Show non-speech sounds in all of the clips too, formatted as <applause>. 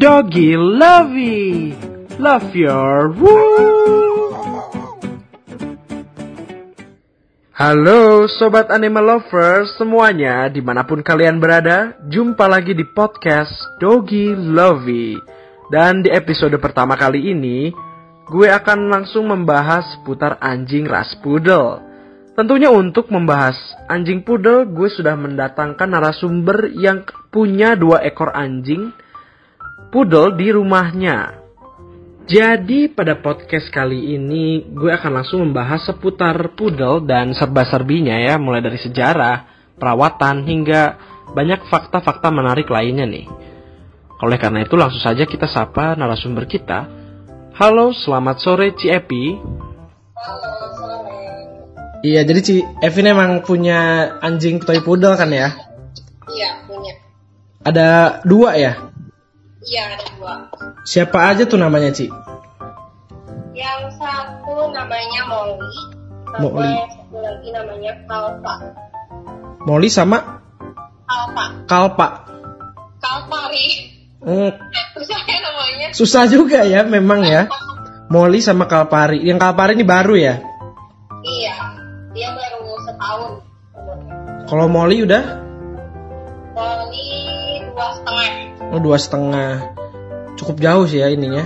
Doggy Lovey, love your woo. Halo sobat animal lovers semuanya di mana pun kalian berada Jumpa lagi di podcast Doggy Lovey Dan di episode pertama kali ini Gue akan langsung membahas seputar anjing ras poodle. Tentunya untuk membahas anjing poodle Gue sudah mendatangkan narasumber yang punya dua ekor anjing Poodle di rumahnya jadi pada podcast kali ini gue akan langsung membahas seputar poodle dan serba-serbinya ya, mulai dari sejarah, perawatan hingga banyak fakta-fakta menarik lainnya nih. Oleh karena itu langsung saja kita sapa narasumber kita. Halo, selamat sore Ci Epi. Halo, sore. Iya, jadi Ci Epi ini emang punya anjing toy poodle kan ya? Iya, punya. Ada dua ya? Iya, ada dua. Siapa aja tuh namanya Ci? Yang satu namanya Molly. Sama Molly. yang satu lagi namanya Kalpa. Molly sama Kalpa. Kalpa. Kalpari. Hmm, <laughs> Susahnya namanya. susah juga ya memang ya. Molly sama Kalpari. Yang Kalpari ini baru ya? Iya, dia baru setahun. Kalau Molly udah oh, dua setengah. Cukup jauh sih ya ininya.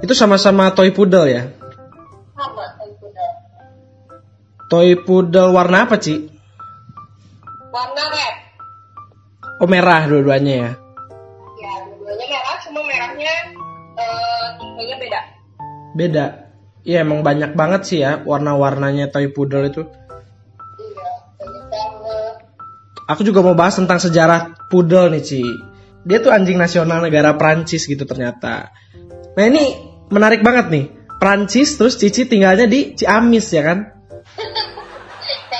Itu sama-sama toy poodle ya? Sama toy poodle. Toy poodle warna apa Ci? Warna red. Oh merah dua-duanya ya? Ya, dua-duanya merah, cuma merahnya eh, tipenya beda. Beda. Iya emang banyak banget sih ya warna-warnanya toy poodle itu. Iya, banyak banget. Aku juga mau bahas tentang sejarah poodle nih Ci. Dia tuh anjing nasional negara Prancis gitu ternyata. Nah ini menarik banget nih. Prancis terus Cici tinggalnya di Ciamis ya kan?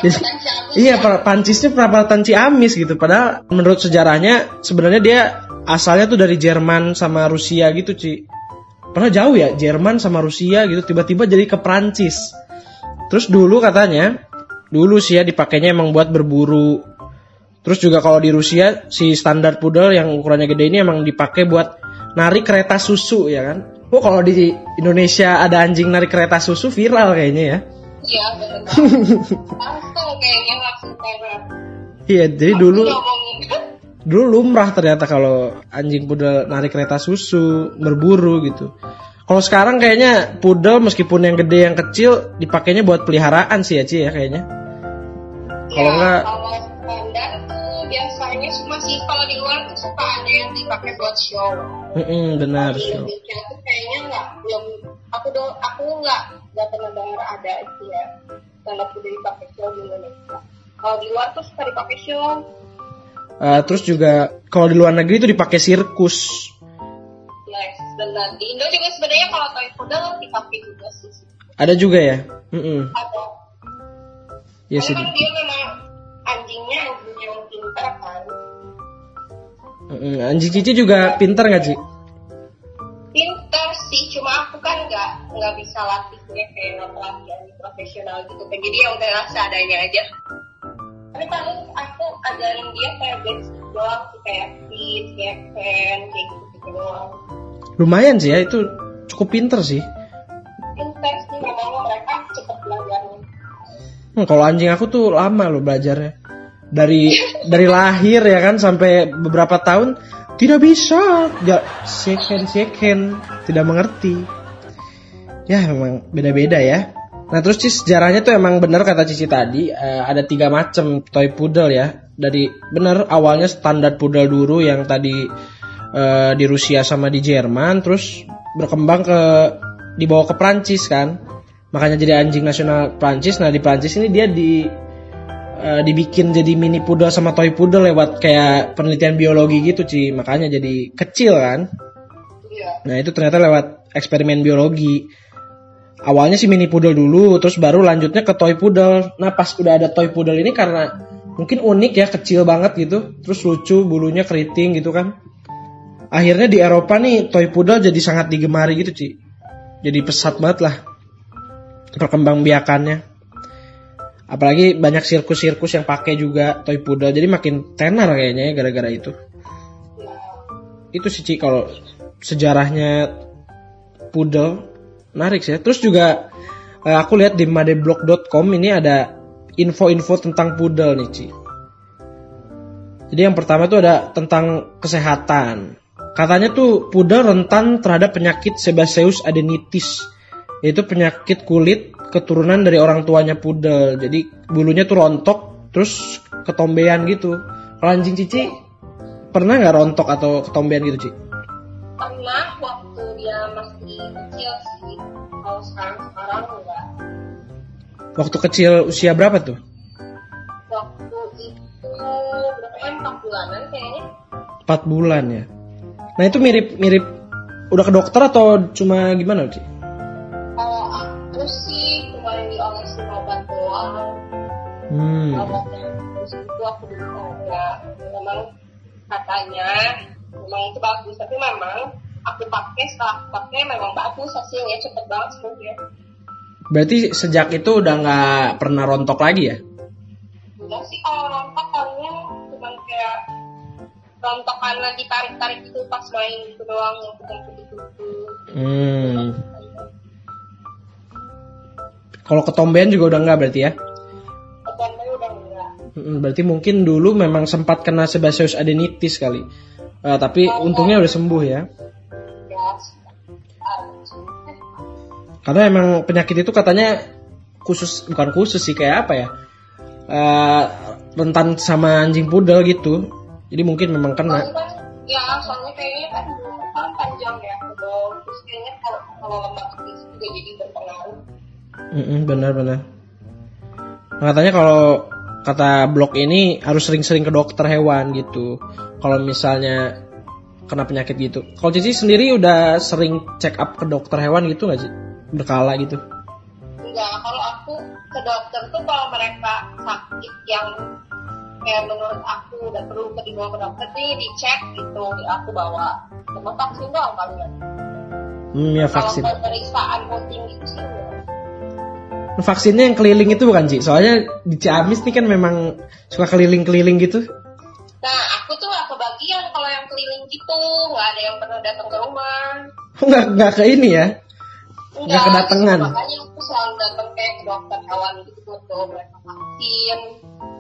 Jadi- Ciamis. Iya, pra- Prancisnya perapatan Ciamis gitu. Padahal menurut sejarahnya sebenarnya dia asalnya tuh dari Jerman sama Rusia gitu, Ci. Padahal jauh ya, Jerman sama Rusia gitu tiba-tiba jadi ke Prancis. Terus dulu katanya, dulu sih ya dipakainya emang buat berburu. Terus juga kalau di Rusia si standar poodle yang ukurannya gede ini emang dipakai buat narik kereta susu ya kan. Oh kalau di Indonesia ada anjing narik kereta susu viral kayaknya ya. Iya, banget. Langsung kayaknya langsung teror. Iya, jadi dulu dulu lumrah ternyata kalau anjing poodle narik kereta susu berburu gitu. Kalau sekarang kayaknya poodle meskipun yang gede yang kecil dipakainya buat peliharaan sih ya Ci ya kayaknya. Kalau Ya, enggak- kalau standar biasanya cuma sih kalau di luar tuh suka ada yang dipakai buat show. Mm-mm, benar. Di Indonesia tuh kayaknya nggak belum aku do aku nggak nggak pernah dengar ada sih ya standar udah dipakai show di Indonesia. Kalau di luar tuh suka dipakai show. Eh, terus juga kalau di luar negeri itu dipakai sirkus. Yes, benar. Di Indo juga sebenarnya kalau toy poodle dipakai juga sih. Ada juga ya. Mm-mm. Ada. Iya sih. Karena kan dia memang Mm-mm. Anjing Cici juga pinter nggak Ci? pintar sih cuma aku kan nggak nggak bisa latihnya kayak nggak pelatihan di profesional gitu jadi ya udah seadanya aja tapi paling aku ajarin dia kayak basic doang sih kayak fit kayak pen kayak gitu doang Lumayan sih ya itu cukup pinter sih. pintar sih memang mereka cepet belajarnya Hmm, kalau anjing aku tuh lama loh belajarnya. Dari dari lahir ya kan sampai beberapa tahun tidak bisa, ya second second tidak mengerti. Ya memang beda-beda ya. Nah terus Ci sejarahnya tuh emang bener kata Cici tadi eh, ada tiga macam toy poodle ya. Dari bener awalnya standar poodle dulu yang tadi eh, di Rusia sama di Jerman, terus berkembang ke dibawa ke Prancis kan makanya jadi anjing nasional Prancis nah di Prancis ini dia di eh, dibikin jadi mini poodle sama toy poodle lewat kayak penelitian biologi gitu Ci. Makanya jadi kecil kan? Iya. Nah itu ternyata lewat eksperimen biologi. Awalnya si mini poodle dulu terus baru lanjutnya ke toy poodle nah pas udah ada toy poodle ini karena mungkin unik ya kecil banget gitu terus lucu bulunya keriting gitu kan. Akhirnya di Eropa nih toy poodle jadi sangat digemari gitu Ci. Jadi pesat banget lah perkembangbiakannya apalagi banyak sirkus-sirkus yang pakai juga toy poodle jadi makin tenar kayaknya ya gara-gara itu itu sih Ci kalau sejarahnya poodle menarik sih. Terus juga eh, aku lihat di madeblog.com ini ada info-info tentang poodle nih Ci. Jadi yang pertama itu ada tentang kesehatan. Katanya tuh poodle rentan terhadap penyakit Sebaceous adenitis, yaitu penyakit kulit keturunan dari orang tuanya poodle. Jadi bulunya tuh rontok, terus ketombean gitu. Kalau anjing Cici pernah nggak rontok atau ketombean gitu Ci? Pernah waktu dia masih kecil sih. Kalau sekarang sekarang enggak. Waktu kecil usia berapa tuh? Waktu itu berapa ya? Empat bulanan kayaknya. 4 bulan ya. Nah itu mirip-mirip udah ke dokter atau cuma gimana Ci? Hmm. Terus itu aku dulu enggak. Memang katanya memang itu bagus tapi memang aku pakai setelah aku pakai memang bagus hasilnya cepet banget sembuh ya. Berarti sejak itu udah nggak pernah rontok lagi ya? Enggak sih kalau rontok palingnya cuma kayak rontok karena ditarik-tarik itu pas main gitu doang yang bukan gitu. Hmm. Kalau ketombean juga udah nggak berarti ya? Berarti mungkin dulu memang sempat kena Sebaceous adenitis kali. Eh, tapi untungnya udah sembuh ya. Ya, Karena emang penyakit itu katanya khusus bukan khusus sih kayak apa ya? Eh, rentan sama anjing pudel gitu. Jadi mungkin memang kena. kan ya soalnya kayaknya kan kan panjang ya terus kayaknya kalau kalau lemak itu juga jadi berpengaruh Mm-mm, benar-benar. Nah, katanya kalau kata blog ini harus sering-sering ke dokter hewan gitu. Kalau misalnya kena penyakit gitu. Kalau Cici sendiri udah sering check up ke dokter hewan gitu nggak sih? Berkala gitu. enggak kalau aku ke dokter tuh kalau mereka sakit yang kayak menurut aku udah perlu ke dibawa ke dokter nih dicek gitu aku bawa cuma vaksin doang paling ya. Hmm, ya vaksin. kalau pemeriksaan rutin gitu sih. Vaksinnya yang keliling itu bukan sih? Soalnya di Ciamis nih kan memang suka keliling-keliling gitu. nah aku tuh nggak kebagian kalau yang keliling gitu nggak ada yang pernah datang ke rumah Nggak nggak ke ini ya? Nggak kedatangan. Makanya aku selalu datang kayak ke dokter hewan gitu buat bawa mereka vaksin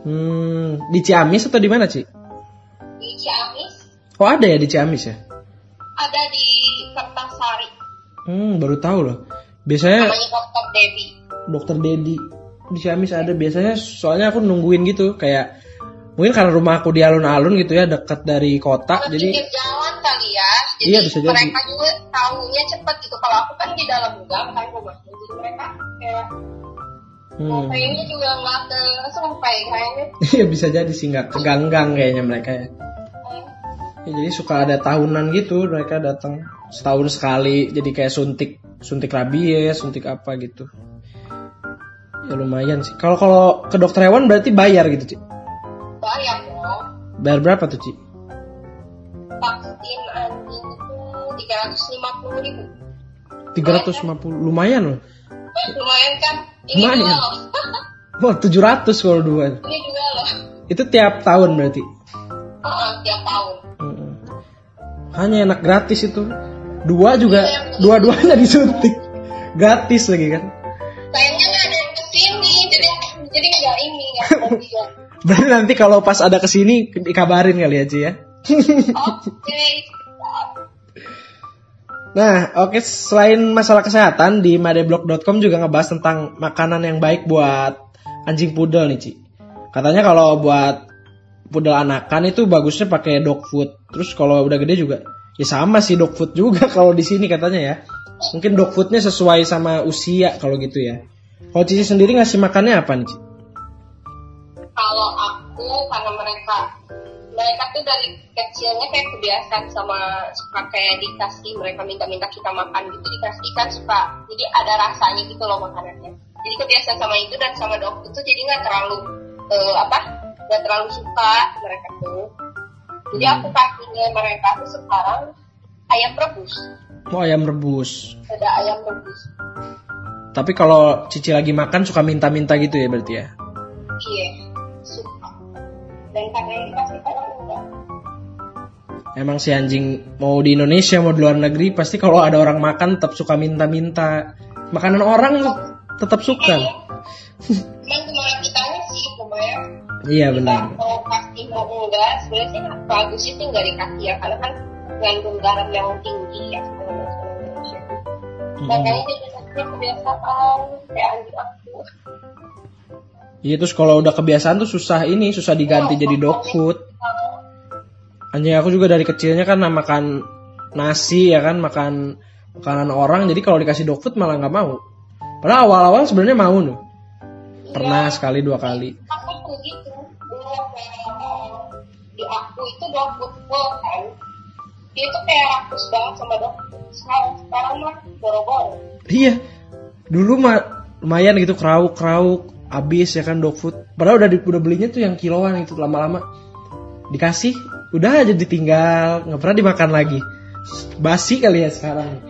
Hmm, di Ciamis atau di mana sih? di Ciamis Oh ada ya di Ciamis ya? ada di Kertasari Hmm, baru tahu loh. Biasanya namanya dokter Debbie dokter Dedi di Ciamis ada. Biasanya soalnya aku nungguin gitu kayak mungkin karena rumah aku di alun-alun gitu ya dekat dari kota Kalau jadi jalan kali ya. Jadi Iya, bisa jadi. mereka juga tahunya cepet gitu. Kalau aku kan di dalam gang kan rumahnya jadi mereka kayak hmm, kayaknya juga nggak ke sampai kayaknya. <laughs> Iya bisa jadi sih nggak keganggang kayaknya mereka ya. Ya, jadi suka ada tahunan gitu mereka datang setahun sekali jadi kayak suntik suntik rabies suntik apa gitu ya lumayan sih. Kalau kalau ke dokter hewan berarti bayar gitu Ci? Bayar dong. Bayar berapa tuh Ci? Vaksin anjing itu tiga ratus lima puluh ribu. 350 lumayan loh. Eh, lumayan kan? Ini Lumayan. dua loh. <laughs> Wah 700 kalau dua. Ini dua loh. Itu tiap tahun berarti? Heeh, tiap tahun. Mm-mm. Hanya enak gratis itu. Dua juga, Iya. dua-duanya disuntik. Gratis lagi kan. Jadi nggak ini nggak <laughs> kebagian Berarti nanti kalau pas ada ke sini dikabarin kali ya Ci ya. oke Nah, oke selain masalah kesehatan di madeblog.com juga ngebahas tentang makanan yang baik buat anjing pudel nih Ci. Katanya kalau buat pudel anakan itu bagusnya pakai dog food. Terus kalau udah gede juga ya sama sih dog food juga <laughs> kalau di sini katanya ya. Mungkin dog foodnya sesuai sama usia kalau gitu ya. Kalau Cici sendiri ngasih makannya apa nih Ci? Mereka. Mereka tuh dari kecilnya kayak kebiasaan sama suka kayak dikasih mereka minta-minta kita makan gitu dikasih kan suka. Jadi ada rasanya gitu loh makanannya. Jadi kebiasaan sama itu dan sama dog itu jadi nggak terlalu eh, apa nggak terlalu suka mereka tuh. Jadi aku kasihnya mereka tuh sekarang ayam rebus. Oh ayam rebus. ada ayam rebus. Tapi kalau Cici lagi makan suka minta-minta gitu ya berarti ya? iya. suka dan karena yang dikasih kadang enggak emang si anjing mau di Indonesia mau di luar negeri pasti kalau ada orang makan tetap suka minta-minta makanan orang tetap suka Cuman ke mana kitanya sih lumayan. iya benar Kalau pasti mau enggak, sebenarnya sih bagus itu enggak dikasih ya, karena kan mengandung garam yang tinggi ya kalau Indonesia. Makanya jadi anaknya kebiasaan kayak anjing aku. Iya terus kalau udah kebiasaan tuh susah ini susah diganti jadi dog food anjing aku juga dari kecilnya kan makan nasi ya kan makan makanan orang jadi kalau dikasih dog food malah nggak mau padahal awal-awal sebenarnya mau loh pernah sekali dua kali Aku tuh gitu, dulu kayak di aku itu dog food full kan. Dia tuh kayak rakus banget sama dog food. Sekarang, sekarang mah boro-boro. iya dulu mah lumayan gitu krauk habis ya kan dog food. Padahal udah di, udah belinya tuh yang kiloan itu lama-lama. Dikasih udah aja ditinggal nggak pernah dimakan lagi. Basi kali ya sekarang.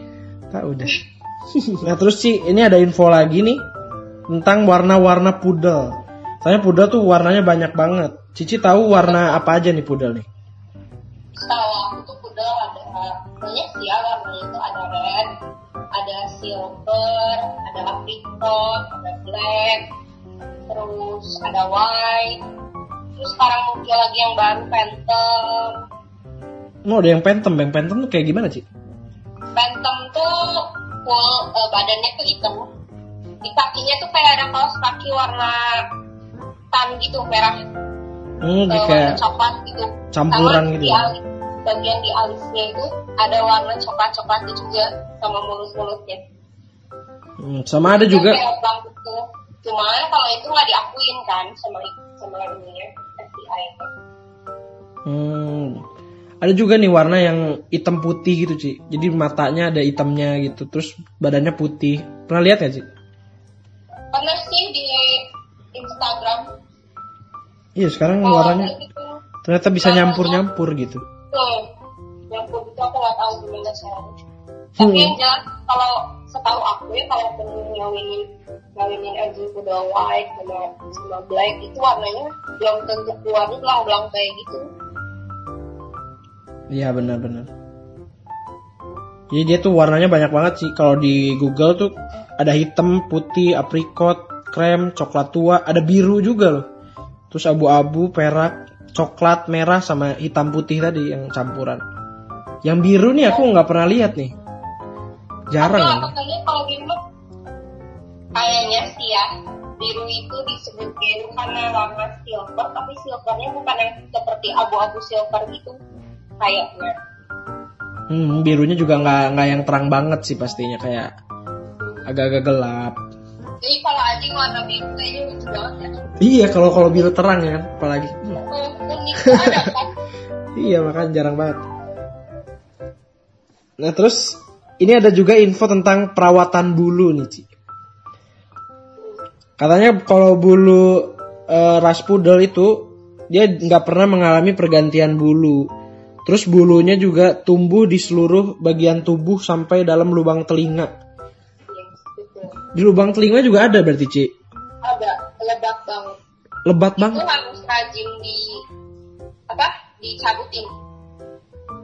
Tak udah. <laughs> Nah terus sih ini ada info lagi nih tentang warna-warna pudel. Soalnya pudel tuh warnanya banyak banget. Cici tahu warna apa aja nih pudel nih? Setahu aku tuh pudel ada banyak sih ya warnanya itu. Ada red, ada silver, ada apricot, ada black, terus ada white. Terus sekarang muncul lagi yang baru phantom. Oh ada yang phantom Yang phantom tuh kayak gimana Ci? Phantom tuh full eh, badannya tuh hitam. Di kakinya tuh kayak ada kaos kaki warna tan gitu merah Hmm, eh, kayak coklat gitu. campuran Sama gitu di ya? alis- bagian di alisnya itu ada warna coklat-coklatnya juga sama mulut-mulutnya. Hmm, sama ada juga Kayak gitu. Cuman kalau itu nggak diakuin kan sama sama ininya FBI. Hmm. Ada juga nih warna yang hitam putih gitu, Ci. Jadi matanya ada hitamnya gitu, terus badannya putih. Pernah lihat gak, Ci? Pernah sih di Instagram. Iya, sekarang kalau warnanya gitu, ternyata bisa nyampur-nyampur gitu. tuh, yang putih itu aku nggak tahu gimana caranya. Tapi Hmm. yang jelas kalau setahu aku ya kalau ngawinin ngawinin anjing kuda white sama sama black itu warnanya belum tentu keluarnya belang-belang kayak gitu. Iya, benar-benar. Jadi dia tuh warnanya banyak banget sih. Kalau di Google tuh ada hitam, putih, aprikot, krem, coklat tua, ada biru juga loh. Terus abu-abu, perak, coklat, merah sama hitam putih tadi yang campuran. Yang biru nih aku nggak pernah lihat nih. Jarang. Tapi ya. katanya kalau biru kayaknya sih ya biru itu disebut biru karena warna silver tapi silvernya bukan yang seperti abu-abu silver gitu kayaknya. Hmm, birunya juga nggak nggak yang terang banget sih pastinya kayak agak-agak gelap. Jadi kalau anjing warna biru kayaknya lucu banget ya. Iya kalau kalau biru terang ya kan, apalagi. Hmm, unik ada kan? <laughs> Iya makanya jarang banget. Nah terus ini ada juga info tentang perawatan bulu nih Ci. Katanya kalau bulu eh, ras pudel itu dia nggak pernah mengalami pergantian bulu. Terus bulunya juga tumbuh di seluruh bagian tubuh sampai dalam lubang telinga. Di lubang telinga juga ada berarti Ci. Ada lebat banget. Lebat Itu banget. harus rajin di apa? Dicabutin.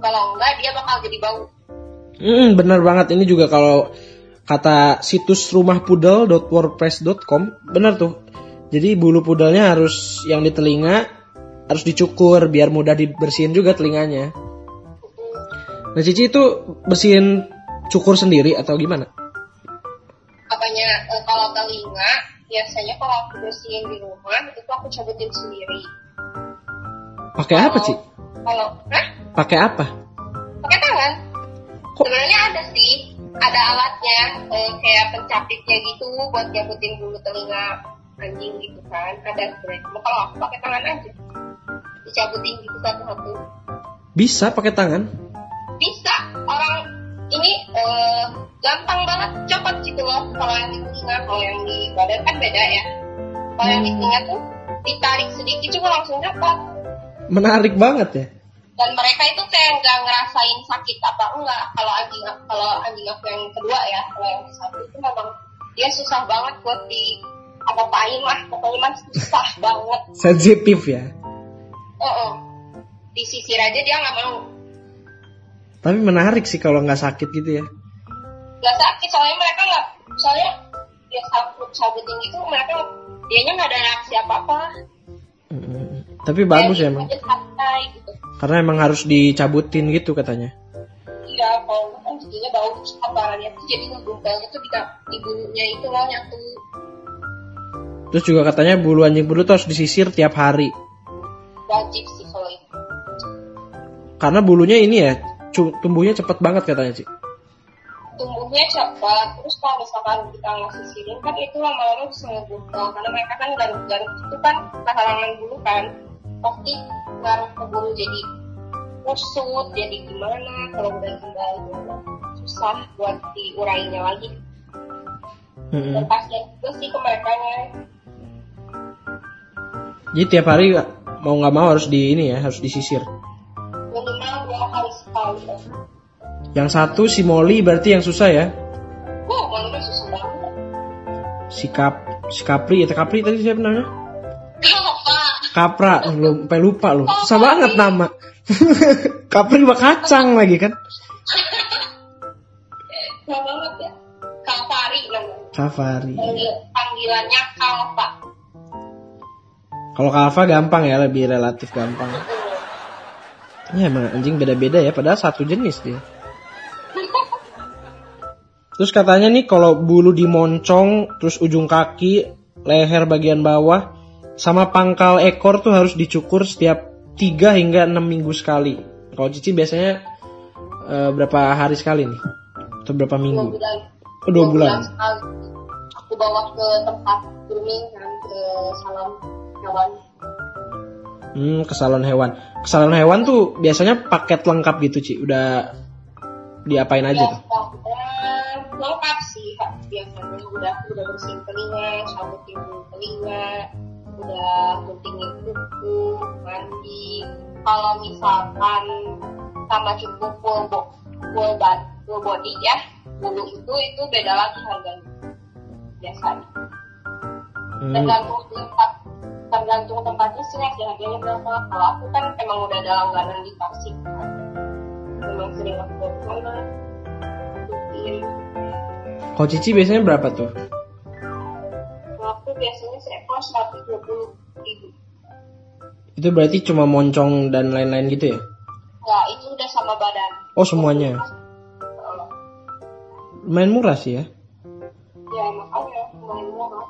Kalau enggak dia bakal jadi bau. Hmm, benar banget ini juga kalau kata situs rumahpudel.wordpress.com benar tuh. Jadi bulu pudelnya harus yang di telinga harus dicukur biar mudah dibersihin juga telinganya. Nah Cici itu bersihin cukur sendiri atau gimana? apanya eh, kalau telinga biasanya kalau aku bersihin di rumah itu aku cabutin sendiri Pakai apa sih? kalau hah Pakai apa? pakai tangan sebenarnya ada sih ada alatnya eh, kayak pencapitnya gitu buat nyabutin bulu telinga anjing gitu kan ada sebenarnya. Kalau aku pakai tangan aja. Dicabutin gitu satu-satu. Bisa pakai tangan? bisa. Orang ini eh, gampang banget copot gitu loh. Kalau yang di telinga kalau yang di badan kan beda ya. Kalau yang di telinga tuh ditarik sedikit juga langsung copot Menarik banget ya. Dan mereka itu kayak nggak ngerasain sakit apa enggak kalau anjing kalau anjing aku yang kedua ya kalau yang satu itu memang dia susah banget buat di apa apain lah pokoknya mah susah <laughs> banget Sensitif ya. oh, oh. disisir aja dia nggak mau Tapi menarik sih kalau nggak sakit gitu ya. nggak sakit soalnya mereka nggak soalnya dia sabut sabutin itu mereka dianya nggak ada reaksi apa apa Mm-mm. Tapi bagus ya emang. aja santai gitu Karena emang harus dicabutin gitu katanya. iya kalau kan jadinya bau kabarannya tuh jadi ngegumpelnya tuh di, bulunya itu loh nyatu Terus juga katanya bulu anjing bulu tuh harus disisir tiap hari. wajib sih kalau itu Karena bulunya ini ya, tumbuhnya cepet banget katanya sih. tumbuhnya cepat terus kalau misalkan kita ngasih sirin kan itu lama-lama bisa ngegumpel karena mereka kan garuk-garuk itu kan kehalangan bulu kan pasti garuk ke bulu jadi kusut jadi gimana kalau udah gimana susah buat diurainya lagi dan kasihan juga sih ke mereka Jadi tiap hari mau nggak mau harus di ini ya, harus disisir. minimal dua hari sekali ya. Yang satu si Molly berarti yang susah ya. Wah, malunya susah banget. Si Kap, si ya Capri tadi siapa namanya? Kapra, lu sampai lupa lu. Susah banget nama. <laughs> Capri mah kacang lagi kan. Susah banget ya. Kalvari namanya. Panggil, panggilannya Kalva. Kalau Kalva gampang ya, lebih relatif gampang. Ya emang anjing beda-beda ya, padahal satu jenis dia. <laughs> Terus katanya nih kalau bulu dimoncong, terus ujung kaki, leher bagian bawah, sama pangkal ekor tuh harus dicukur setiap 3 hingga 6 minggu sekali. Kalau Cici biasanya eh, berapa hari sekali nih? Atau berapa Dua minggu? bulan. Oh, dua bulan. sekali. Aku bawa ke tempat grooming kan ke salon hewan. Hmm, ke salon hewan. Ke salon hewan tuh biasanya paket lengkap gitu, Ci. Udah diapain aja tuh? Dan lengkap sih biasanya udah udah bersihin telinga, sabutin telinga, udah guntingin kuku, mandi. Kalau misalkan sama cukup full, bo- full, full body ya, bulu itu itu beda lagi harganya biasanya. Hmm, tergantung tempat tergantung tempatnya sih ngasih harganya berapa kalau aku kan emang udah ada langganan di Tasik kan memang sering aku ke sana. Kalau Cici biasanya berapa tuh? Seekor 120 ribu Itu berarti cuma moncong dan lain-lain gitu ya? ya itu udah sama badan Oh semuanya. Eh, Lumayan murah sih ya. ya makanya lumayan murah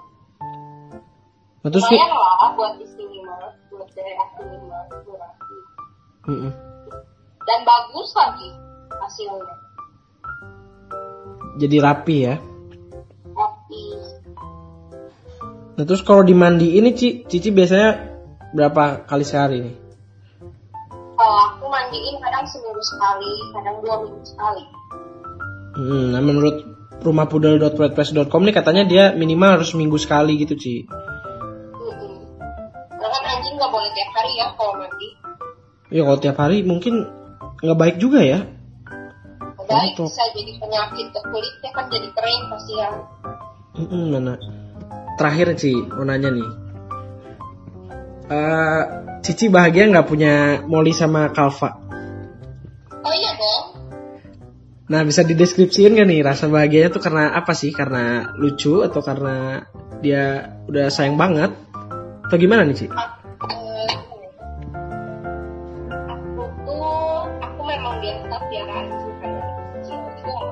Nah, terus lumayan lah buat di sini mah buat daerah sini mah murah Mm-mm. dan bagus lagi hasilnya jadi rapi ya. Nah terus kalau dimandiin nih Ci, Cici biasanya berapa kali sehari nih? kalau aku mandiin kadang seminggu sekali kadang dua minggu sekali Hmm, nah menurut rumahpudel.wordpress.com nih katanya dia minimal harus seminggu sekali gitu Ci. Mm-mm. Karena kan anjing nggak boleh tiap hari ya kalau mandi. Ya kalau tiap hari mungkin nggak baik juga ya. Baik bisa jadi penyakit ke kulitnya kan jadi kering pasti ya. Mm-mm, mana? Terakhir Ci, mau nanya nih. Eh, Cici bahagia nggak punya Molly sama Kalva? Oh iya dong. Nah bisa dideskripsiin gak nih rasa bahagianya tuh karena apa sih? Karena lucu atau karena dia udah sayang banget? Atau gimana nih Ci? Eh,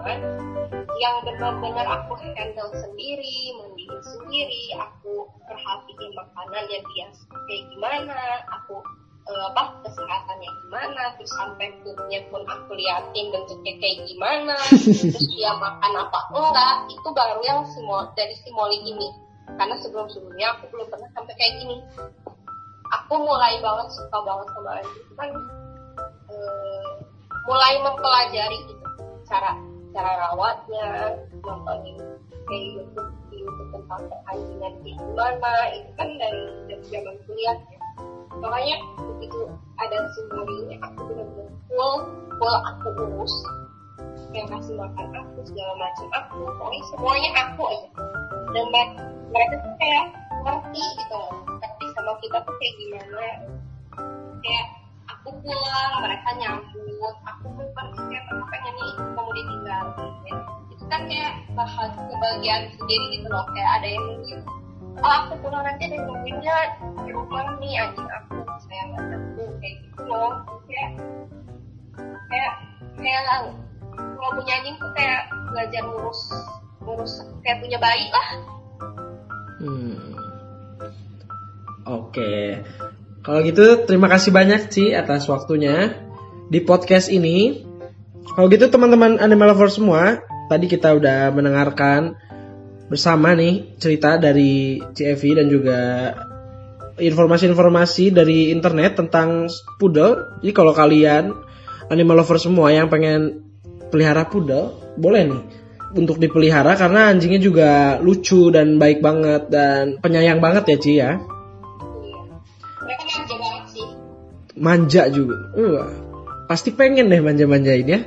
kan yang benar-benar aku sendiri, aku perhatiin makanannya dia kayak gimana, aku eh, apa kesehatannya gimana, terus sampai foodnya pun aku liatin bentuknya kayak gimana, terus dia makan apa enggak, itu baru yang Mo- dari si Molly ini. Karena sebelum-sebelumnya aku belum pernah sampai kayak gini. Aku mulai banget suka banget sama kan eh, mulai mempelajari gitu cara cara rawatnya nontonin kayak YouTube YouTube tentang anjingnya kayak gimana itu kan dari zaman kuliah ya. Makanya begitu ada simbol ini aku benar-benar full full aku urus. Yang kasih makan aku segala macam aku pokoknya semuanya aku aja. Dan me- mereka tuh kayak ngerti gitu ngerti sama kita tuh kayak gimana. Kayak aku pulang mereka nyambut aku pun pergi kayak kayak bahan kebahagiaan sendiri gitu loh kayak ada yang nungguin oh aku pulang nanti ada yang nungguinnya di rumah nih anjing aku sayang aku kayak gitu loh kayak kayak kayak kalau punya anjing tuh kayak belajar ngurus ngurus kayak punya bayi lah Hmm. Oke. Kalau gitu terima kasih banyak Ci atas waktunya di podcast ini. Kalau gitu teman-teman animal lover semua, tadi kita udah mendengarkan bersama nih cerita dari CFI dan juga informasi-informasi dari internet tentang poodle. Jadi kalau kalian animal lover semua yang pengen pelihara poodle, boleh nih untuk dipelihara karena anjingnya juga lucu dan baik banget dan penyayang banget ya Ci ya. mereka manja banget sih Manja juga. Wah, pasti pengen deh manja-manjain ya.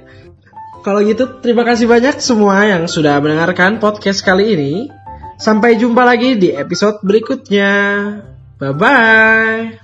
Kalau gitu terima kasih banyak semua yang sudah mendengarkan podcast kali ini. Sampai jumpa lagi di episode berikutnya. Bye bye.